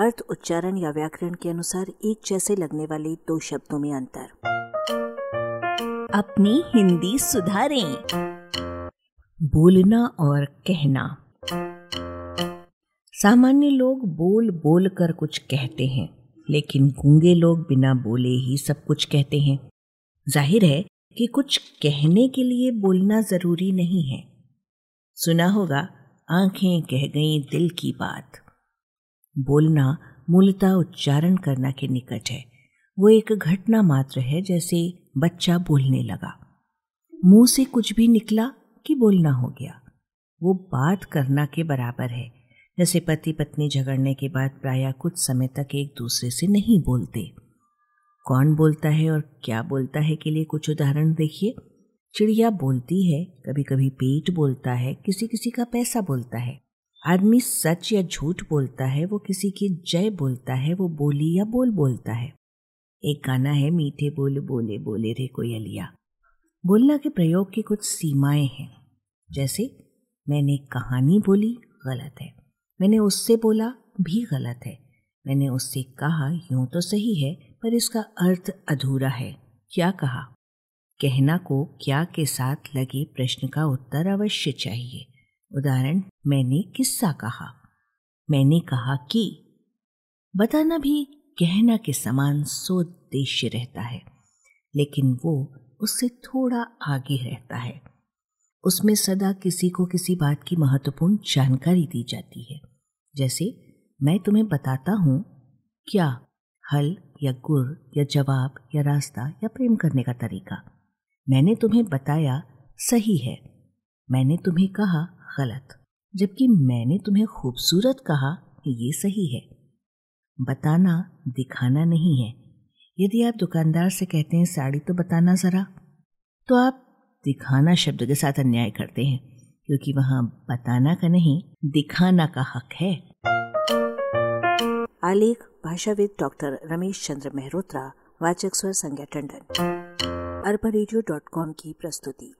अर्थ, उच्चारण या व्याकरण के अनुसार एक जैसे लगने वाले दो शब्दों में अंतर। अपनी हिंदी सुधारें। बोलना और कहना। सामान्य लोग बोल बोल कर कुछ कहते हैं, लेकिन गूँगे लोग बिना बोले ही सब कुछ कहते हैं। ज़ाहिर है कि कुछ कहने के लिए बोलना ज़रूरी नहीं है। सुना होगा, आँखें कह गई दिल की बात। बोलना मूलतः उच्चारण करना के निकट है। वो एक घटना मात्र है जैसे बच्चा बोलने लगा। मुँह से कुछ भी निकला कि बोलना हो गया। वो बात करना के बराबर है। जैसे पति पत्नी झगड़ने के बाद प्राय कुछ समय तक एक दूसरे से नहीं बोलते। कौन बोलता है और क्या बोलता है के लिए कुछ उदाहरण देखिए। चिड़िया बोलती है कभी कभी पेट बोलता है किसी किसी का पैसा बोलता है। आदमी सच या झूठ बोलता है, वो किसी की जय बोलता है, वो बोली या बोल बोलता है। एक गाना है, मीठे बोल, बोले बोले रे कोई अलिया। बोलना के प्रयोग की कुछ सीमाएँ हैं। जैसे, मैंने कहानी बोली, गलत है। मैंने उससे बोला, भी गलत है। मैंने उससे कहा, यूँ तो सही है, पर इसका अर्थ अधूरा है। क्या कहा? कहना को क्या के साथ लगे प्रश्न का उत्तर अवश्य चाहिए। उदाहरण, मैंने किस्सा कहा। मैंने कहा कि बताना भी कहना के समान सोदेश्य रहता है, लेकिन वो उससे थोड़ा आगे रहता है। उसमें सदा किसी को किसी बात की महत्वपूर्ण जानकारी दी जाती है। जैसे, मैं तुम्हें बताता हूँ, क्या हल या गुर या जवाब या रास्ता या प्रेम करने का तरीका। मैंने तुम्हें बताया, सही है। मैंने तुम्हें कहा गलत, जबकि मैंने तुम्हें खूबसूरत कहा ये सही है। बताना दिखाना नहीं है। यदि आप दुकानदार से कहते हैं साड़ी तो बताना ज़रा। तो आप दिखाना शब्द के साथ अन्याय करते हैं, क्योंकि वहाँ बताना का नहीं, दिखाना का हक है। आलेख, भाषाविद डॉक्टर रमेश चंद्र मेहरोत्रा, वाचक स्वर संज्ञा टंडन। अरबा की प्रस्तुति।